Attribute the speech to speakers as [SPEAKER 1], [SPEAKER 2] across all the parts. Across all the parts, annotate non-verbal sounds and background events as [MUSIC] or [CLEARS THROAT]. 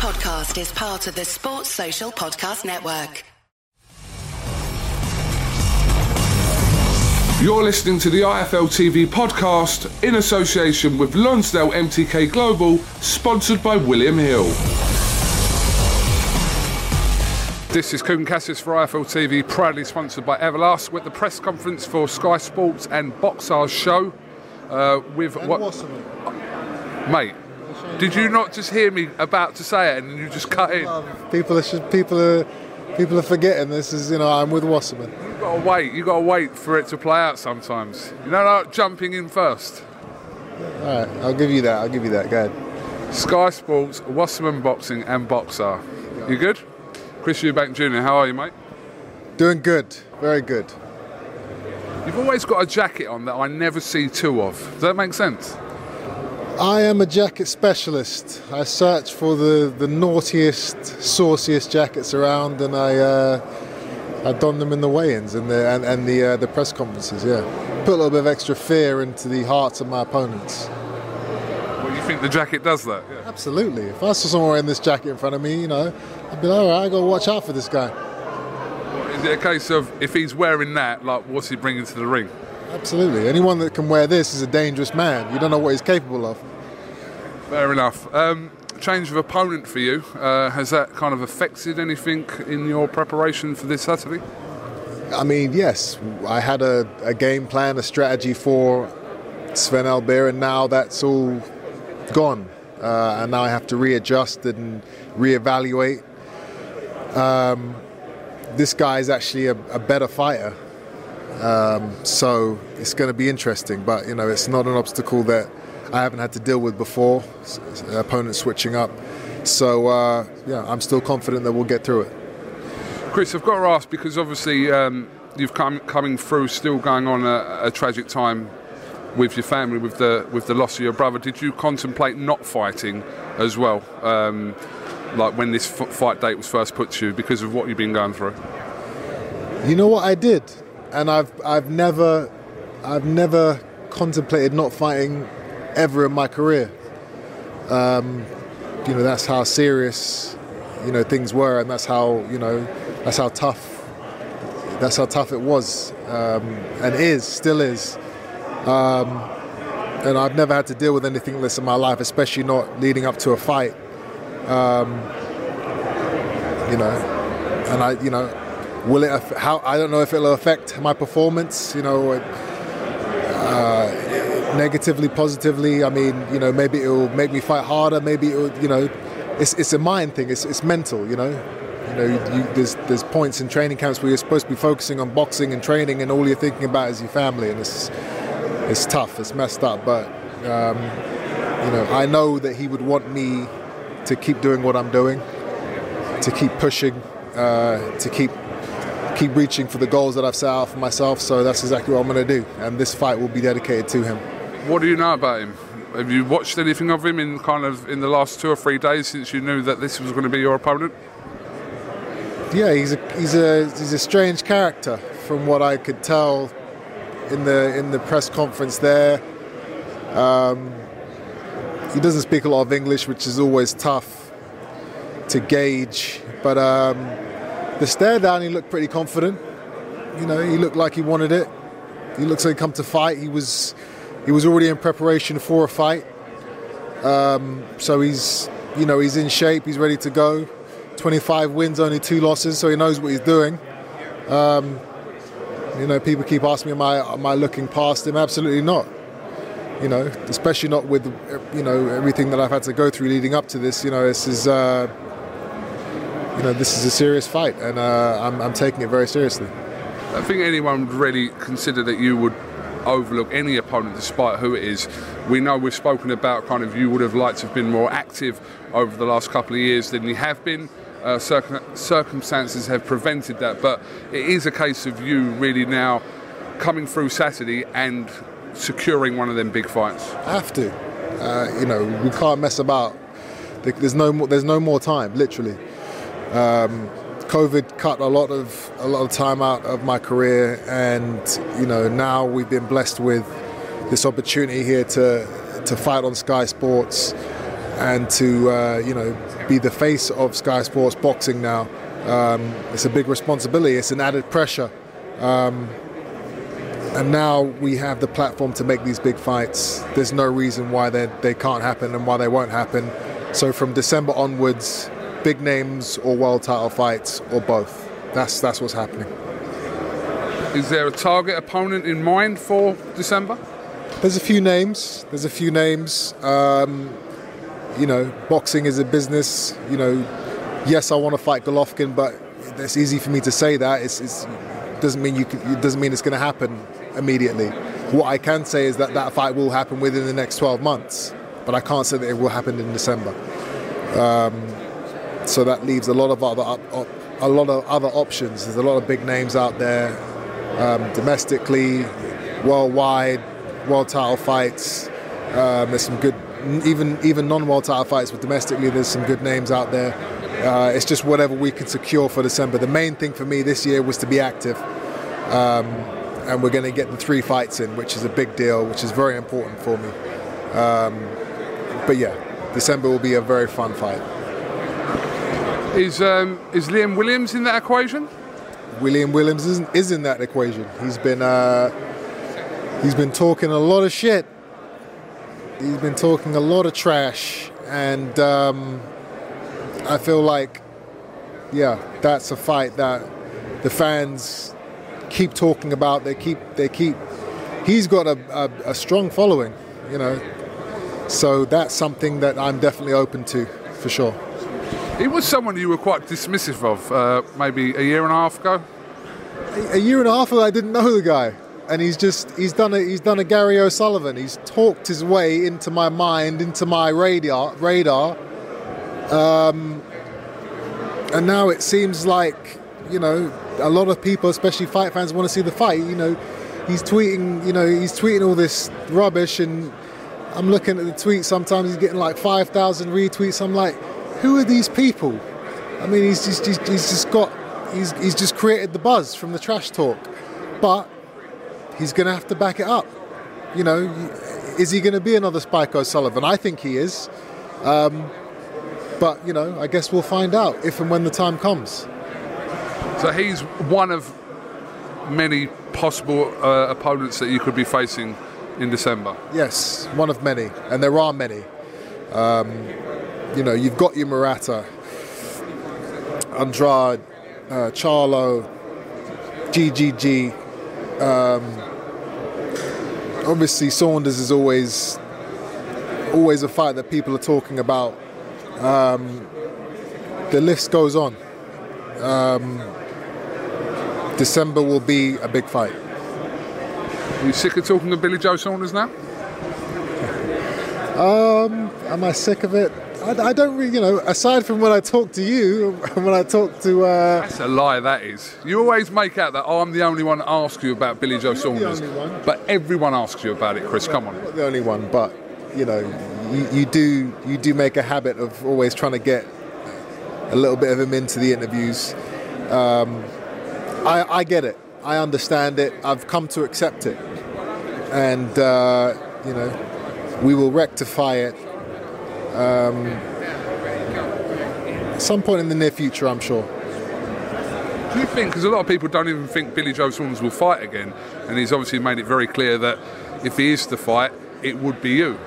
[SPEAKER 1] podcast is part of the Sports Social Podcast Network.
[SPEAKER 2] You're listening to the IFL TV podcast in association with Lonsdale MTK Global, sponsored by William Hill. This is Kugan Cassius for IFL TV, proudly sponsored by Everlast, with the press conference for Sky Sports and Boxxer's show. Uh, with
[SPEAKER 3] And
[SPEAKER 2] what,
[SPEAKER 3] Wasserman.
[SPEAKER 2] mate? Did you not just hear me about to say it and you just cut in?
[SPEAKER 3] Um, people are people are people are forgetting this is you know I'm with Wasserman.
[SPEAKER 2] You gotta wait. You gotta wait for it to play out sometimes. You know, like jumping in first.
[SPEAKER 3] All right, I'll give you that. I'll give you that. Go ahead.
[SPEAKER 2] Sky Sports, Wasserman Boxing, and Boxxer. You good? Chris Eubank Jr. How are you, mate?
[SPEAKER 3] Doing good. Very good.
[SPEAKER 2] You've always got a jacket on that I never see two of. Does that make sense?
[SPEAKER 3] I am a jacket specialist. I search for the, the naughtiest, sauciest jackets around, and I uh, I don them in the weigh-ins and the and, and the uh, the press conferences. Yeah, put a little bit of extra fear into the hearts of my opponents.
[SPEAKER 2] Well, you think the jacket does that? Yeah.
[SPEAKER 3] Absolutely. If I saw someone wearing this jacket in front of me, you know, I'd be like, all right, I got to watch out for this guy.
[SPEAKER 2] Is it a case of if he's wearing that, like, what's he bringing to the ring?
[SPEAKER 3] Absolutely. Anyone that can wear this is a dangerous man. You don't know what he's capable of.
[SPEAKER 2] Fair enough. Um, change of opponent for you. Uh, has that kind of affected anything in your preparation for this Saturday?
[SPEAKER 3] I mean, yes, I had a, a game plan, a strategy for Sven Elbir, and now that's all gone. Uh, and now I have to readjust and reevaluate. Um, this guy is actually a, a better fighter. Um, so it's going to be interesting, but you know, it's not an obstacle that I haven't had to deal with before. Opponents switching up, so uh, yeah, I'm still confident that we'll get through it.
[SPEAKER 2] Chris, I've got to ask because obviously um, you've come coming through, still going on a, a tragic time with your family, with the with the loss of your brother. Did you contemplate not fighting as well, um, like when this f- fight date was first put to you, because of what you've been going through?
[SPEAKER 3] You know what I did, and I've I've never I've never contemplated not fighting ever in my career. Um, you know that's how serious you know things were, and that's how you know that's how tough that's how tough it was um, and is still is. Um, and I've never had to deal with anything this in my life, especially not leading up to a fight. Um, you know, and I, you know, will it? How I don't know if it'll affect my performance. You know, uh, negatively, positively. I mean, you know, maybe it'll make me fight harder. Maybe it'll, you know, it's it's a mind thing. It's it's mental. You know, you know, you, there's there's points in training camps where you're supposed to be focusing on boxing and training, and all you're thinking about is your family, and it's it's tough. It's messed up, but um, you know, I know that he would want me to keep doing what I'm doing, to keep pushing, uh, to keep keep reaching for the goals that I've set out for myself. So that's exactly what I'm going to do, and this fight will be dedicated to him.
[SPEAKER 2] What do you know about him? Have you watched anything of him in kind of in the last two or three days since you knew that this was going to be your opponent?
[SPEAKER 3] Yeah, he's a he's a he's a strange character from what I could tell in the in the press conference there. Um, he doesn't speak a lot of English, which is always tough to gauge. But um, the stare down, he looked pretty confident. You know, he looked like he wanted it. He looks like he come to fight. He was he was already in preparation for a fight. Um, so he's you know he's in shape. He's ready to go. 25 wins, only two losses, so he knows what he's doing. Um, you know, people keep asking me, am I, am I looking past him? Absolutely not. You know, especially not with you know everything that I've had to go through leading up to this. You know, this is uh, you know this is a serious fight, and uh, I'm, I'm taking it very seriously.
[SPEAKER 2] I think anyone would really consider that you would overlook any opponent despite who it is. We know we've spoken about kind of you would have liked to have been more active over the last couple of years than you have been. Uh, circum- circumstances have prevented that, but it is a case of you really now coming through Saturday and securing one of them big fights.
[SPEAKER 3] I have to. Uh, you know, we can't mess about. There's no more. There's no more time. Literally, um, COVID cut a lot of a lot of time out of my career, and you know now we've been blessed with this opportunity here to to fight on Sky Sports, and to uh, you know be the face of Sky Sports Boxing now. Um, it's a big responsibility. It's an added pressure. Um, and now we have the platform to make these big fights. There's no reason why they, they can't happen and why they won't happen. So from December onwards, big names or world title fights or both. That's that's what's happening.
[SPEAKER 2] Is there a target opponent in mind for December?
[SPEAKER 3] There's a few names. There's a few names. Um, you know, boxing is a business. You know, yes, I want to fight Golovkin, but it's easy for me to say that. It's, it's doesn't mean you can, it doesn't mean it's going to happen immediately. What I can say is that that fight will happen within the next 12 months, but I can't say that it will happen in December. Um, so that leaves a lot of other op- op- a lot of other options. There's a lot of big names out there, um, domestically, worldwide, world title fights. Um, there's some good, even even non-world title fights, but domestically, there's some good names out there. Uh, it's just whatever we can secure for December. The main thing for me this year was to be active. Um, and we're going to get the three fights in, which is a big deal, which is very important for me. Um, but yeah, December will be a very fun fight.
[SPEAKER 2] Is um, is Liam Williams in that equation?
[SPEAKER 3] Liam Williams is, is in that equation. He's been uh, he's been talking a lot of shit. He's been talking a lot of trash, and um, I feel like, yeah, that's a fight that the fans keep talking about. They keep they keep. He's got a, a, a strong following, you know. So that's something that I'm definitely open to, for sure.
[SPEAKER 2] He was someone you were quite dismissive of uh, maybe a year and a half ago.
[SPEAKER 3] A year and a half ago, I didn't know the guy, and he's just he's done a he's done a Gary O'Sullivan. He's talked his way into my mind, into my radar radar. Um, and now it seems like you know a lot of people, especially fight fans, want to see the fight. You know, he's tweeting you know he's tweeting all this rubbish, and I'm looking at the tweets. Sometimes he's getting like five thousand retweets. I'm like who are these people? I mean, he's just, he's, he's just got, he's, he's just created the buzz from the trash talk. But he's going to have to back it up. You know, is he going to be another Spike O'Sullivan? I think he is. Um, but, you know, I guess we'll find out if and when the time comes.
[SPEAKER 2] So he's one of many possible uh, opponents that you could be facing in December.
[SPEAKER 3] Yes, one of many, and there are many. Um, you know, you've got your Murata, Andrade, uh, Charlo, GGG. Um, obviously, Saunders is always always a fight that people are talking about. Um, the list goes on. Um, December will be a big fight.
[SPEAKER 2] Are you sick of talking to Billy Joe Saunders now?
[SPEAKER 3] Um, am I sick of it? I, I, don't really, you know, aside from when I talk to you, [LAUGHS] when I talk to. Uh,
[SPEAKER 2] That's a lie, that is. You always make out that I'm the only one that asks you about Billy Joe Saunders. But everyone asks you about it, Chris. Come on.
[SPEAKER 3] Not the only one, but, you know, you, you, do, you do make a habit of always trying to get a little bit of him into the interviews. Um, I, I, get it. I understand it. I've come to accept it. And, uh, you know, we will rectify it um, some point in the near future, I'm sure.
[SPEAKER 2] Do you think, because a lot of people don't even think Billy Joe Saunders will fight again, and he's obviously made it very clear that if he is to fight, it would be you.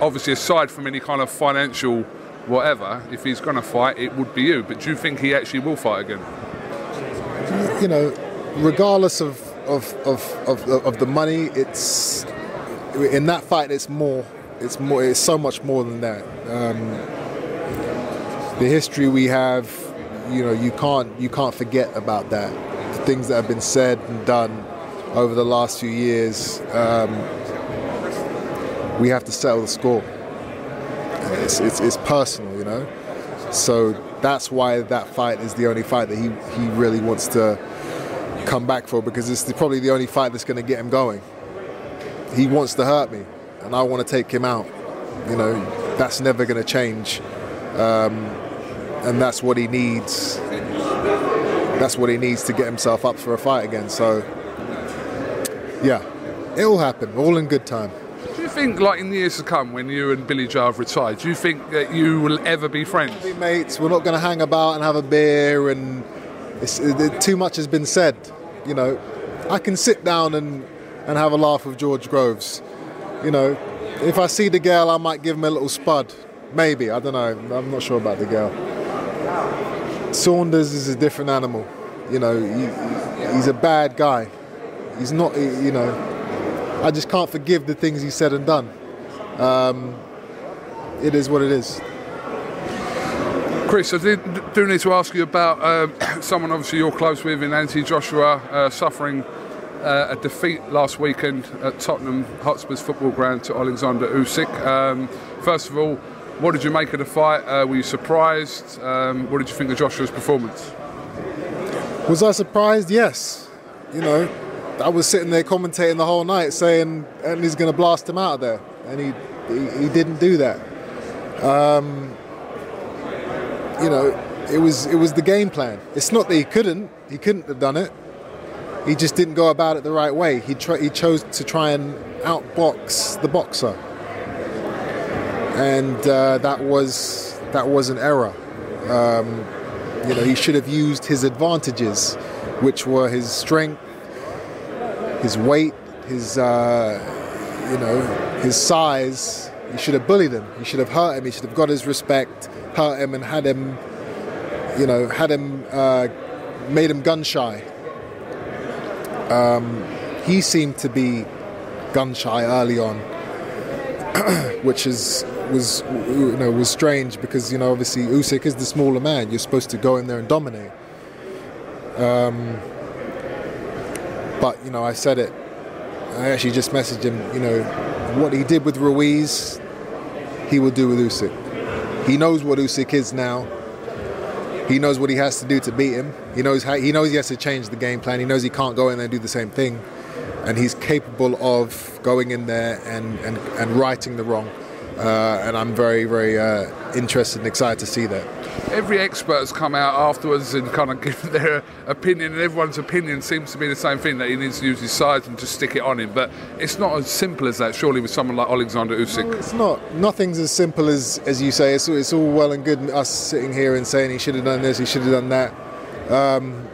[SPEAKER 2] Obviously, aside from any kind of financial whatever, if he's going to fight, it would be you. But do you think he actually will fight again?
[SPEAKER 3] You know, regardless of of, of, of, of the money, it's in that fight, it's more it's more. It's so much more than that. Um, the history we have, you know, you can't you can't forget about that. The things that have been said and done over the last few years. Um, we have to settle the score. It's, it's, it's personal, you know. So that's why that fight is the only fight that he, he really wants to come back for because it's the, probably the only fight that's going to get him going. He wants to hurt me and I want to take him out. You know, that's never going to change, um, and that's what he needs. That's what he needs to get himself up for a fight again. So, yeah, it will happen, all in good time.
[SPEAKER 2] Do you think, like in the years to come, when you and Billy Joe have retired, do you think that you will ever be friends?
[SPEAKER 3] Be mates. We're not going to hang about and have a beer, and it's, it, too much has been said. You know, I can sit down and and have a laugh with George Groves. You know, if I see the girl, I might give him a little spud. Maybe I don't know. I'm not sure about the girl. Saunders is a different animal. You know, he, he's a bad guy. He's not. You know, I just can't forgive the things he said and done. Um, it is what it is.
[SPEAKER 2] Chris, I did, do need to ask you about uh, [COUGHS] someone obviously you're close with in Anthony Joshua uh, suffering uh, a defeat last weekend at Tottenham Hotspur's football ground to Alexander Usyk. Um, first of all, what did you make of the fight? Uh, were you surprised? Um, what did you think of Joshua's performance?
[SPEAKER 3] Was I surprised? Yes. You know, I was sitting there commentating the whole night, saying, "And he's going to blast him out of there," and he he, he didn't do that. Um, you know, it was it was the game plan. It's not that he couldn't; he couldn't have done it. He just didn't go about it the right way. He he chose to try and outbox the boxer, and uh, that was that was an error. Um, you know, he should have used his advantages, which were his strength his weight, his uh, you know his size. He should have bullied him. He should have hurt him. He should have got his respect, hurt him, and had him, you know, had him uh, made him gun shy. Um, he seemed to be gun shy early on, [CLEARS THROAT] which is was you know was strange because you know obviously Usyk is the smaller man. You're supposed to go in there and dominate. Um, but you know, I said it. I actually just messaged him. You know, what he did with Ruiz, he will do with Usyk. He knows what Usyk is now. He knows what he has to do to beat him. He knows how, he knows he has to change the game plan. He knows he can't go in there and do the same thing, and he's capable of going in there and and, and righting the wrong. Uh, and I'm very very uh, interested and excited to see that
[SPEAKER 2] every expert has come out afterwards and kind of [LAUGHS] given their opinion, and everyone's opinion seems to be the same thing that he needs to use his size and just stick it on him. But it's not as simple as that, surely, with someone like Alexander Usyk.
[SPEAKER 3] No, it's not. Nothing's as simple as as you say. It's, it's all well and good us sitting here and saying he should have done this, he should have done that. Um,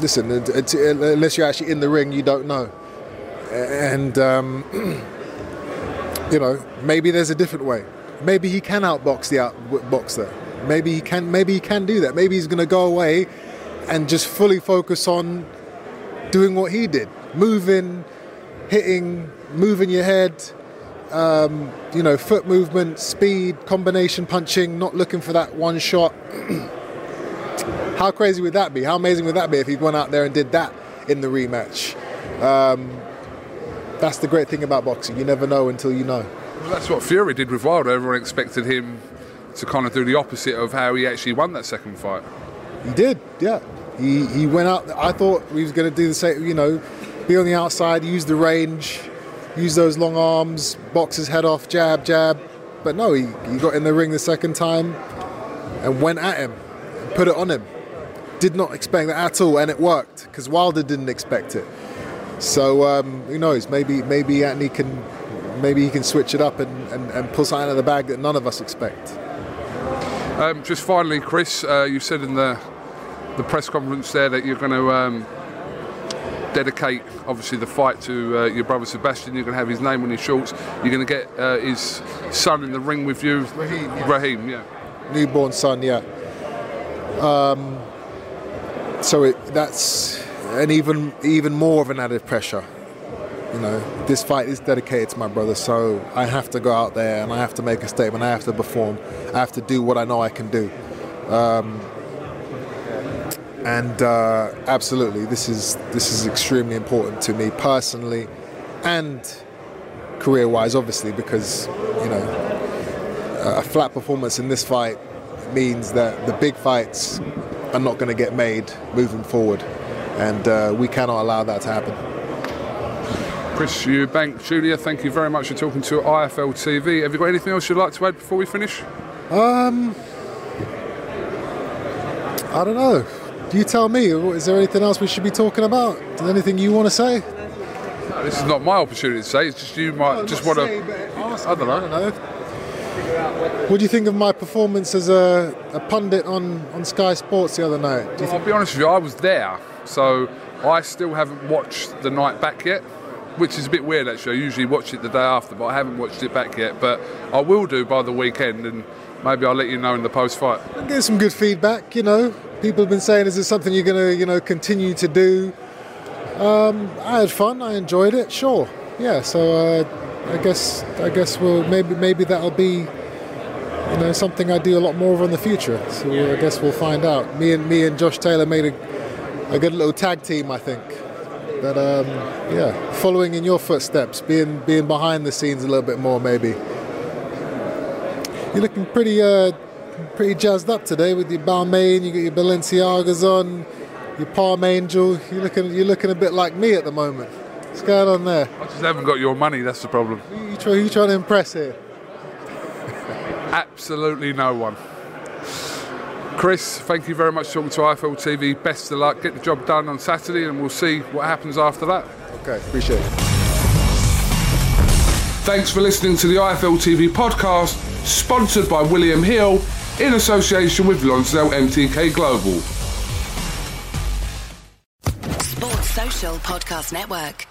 [SPEAKER 3] listen, unless you're actually in the ring, you don't know. And um, [CLEARS THROAT] you know, maybe there's a different way. Maybe he can outbox the outboxer. Maybe he can. Maybe he can do that. Maybe he's going to go away and just fully focus on doing what he did, moving, hitting, moving your head. Um, you know, foot movement, speed, combination punching, not looking for that one shot. [CLEARS THROAT] How crazy would that be? How amazing would that be if he went out there and did that in the rematch? Um, that's the great thing about boxing. You never know until you know.
[SPEAKER 2] Well, that's what Fury did with Wilder. Everyone expected him to kind of do the opposite of how he actually won that second fight.
[SPEAKER 3] He did, yeah. He he went out. I thought he was going to do the same. You know, be on the outside, use the range, use those long arms, box his head off, jab, jab. But no, he, he got in the ring the second time and went at him, put it on him. Did not expect that at all, and it worked because Wilder didn't expect it. So um, who knows? Maybe maybe Anthony can maybe he can switch it up and, and, and pull something out of the bag that none of us expect.
[SPEAKER 2] Um, just finally, Chris, uh, you said in the the press conference there that you're going to um, dedicate, obviously, the fight to uh, your brother Sebastian. You're going to have his name on your shorts. You're going to get uh, his son in the ring with you,
[SPEAKER 3] Raheem. Yeah.
[SPEAKER 2] Raheem, yeah.
[SPEAKER 3] Newborn son, yeah. Um, so it, that's an even even more of an added pressure you know, this fight is dedicated to my brother, so I have to go out there and I have to make a statement. I have to perform. I have to do what I know I can do. Um, and uh, absolutely, this is this is extremely important to me personally, and career-wise, obviously, because you know, a flat performance in this fight means that the big fights are not going to get made moving forward, and uh, we cannot allow that to happen.
[SPEAKER 2] Chris Eubank, Junior, thank you very much for talking to IFL TV. Have you got anything else you'd like to add before we finish?
[SPEAKER 3] Um, I don't know. Do you tell me. Is there anything else we should be talking about? Is there anything you want to say?
[SPEAKER 2] This is not my opportunity to say. It's just you might
[SPEAKER 3] No,
[SPEAKER 2] just want to. I don't know.
[SPEAKER 3] I don't know. What do you think of my performance as a, a pundit on, on Sky Sports the other night? Do you
[SPEAKER 2] I'll be honest with you. I was there, so I still haven't watched the night back yet. Which is a bit weird actually. I usually watch it the day after, but I haven't watched it back yet. But I will do by the weekend, and maybe I'll let you know in the post fight.
[SPEAKER 3] get some good feedback? You know, people have been saying, "Is this something you're going to, you know, continue to do?" Um, I had fun. I enjoyed it. Sure, yeah. So uh, I guess I guess we'll maybe maybe that'll be you know something I do a lot more of in the future. So I guess we'll find out. Me and me and Josh Taylor made a, a good little tag team, I think. But um, yeah, following in your footsteps, being being behind the scenes a little bit more, maybe. You're looking pretty uh, pretty jazzed up today with your Balmain. You got your Balenciagas on, your Palm Angel. You're looking you're looking a bit like me at the moment. What's going on there?
[SPEAKER 2] I just haven't got your money. That's the problem.
[SPEAKER 3] Who you, try, who you trying to impress here?
[SPEAKER 2] Absolutely no one. Chris, thank you very much for talking to IFL TV. Best of luck. Get the job done on Saturday, and we'll see what happens after that.
[SPEAKER 3] Okay, appreciate it.
[SPEAKER 2] Thanks for listening to the IFL TV podcast, sponsored by William Hill in association with Lonsdale MTK Global.
[SPEAKER 1] Sports Social Podcast Network.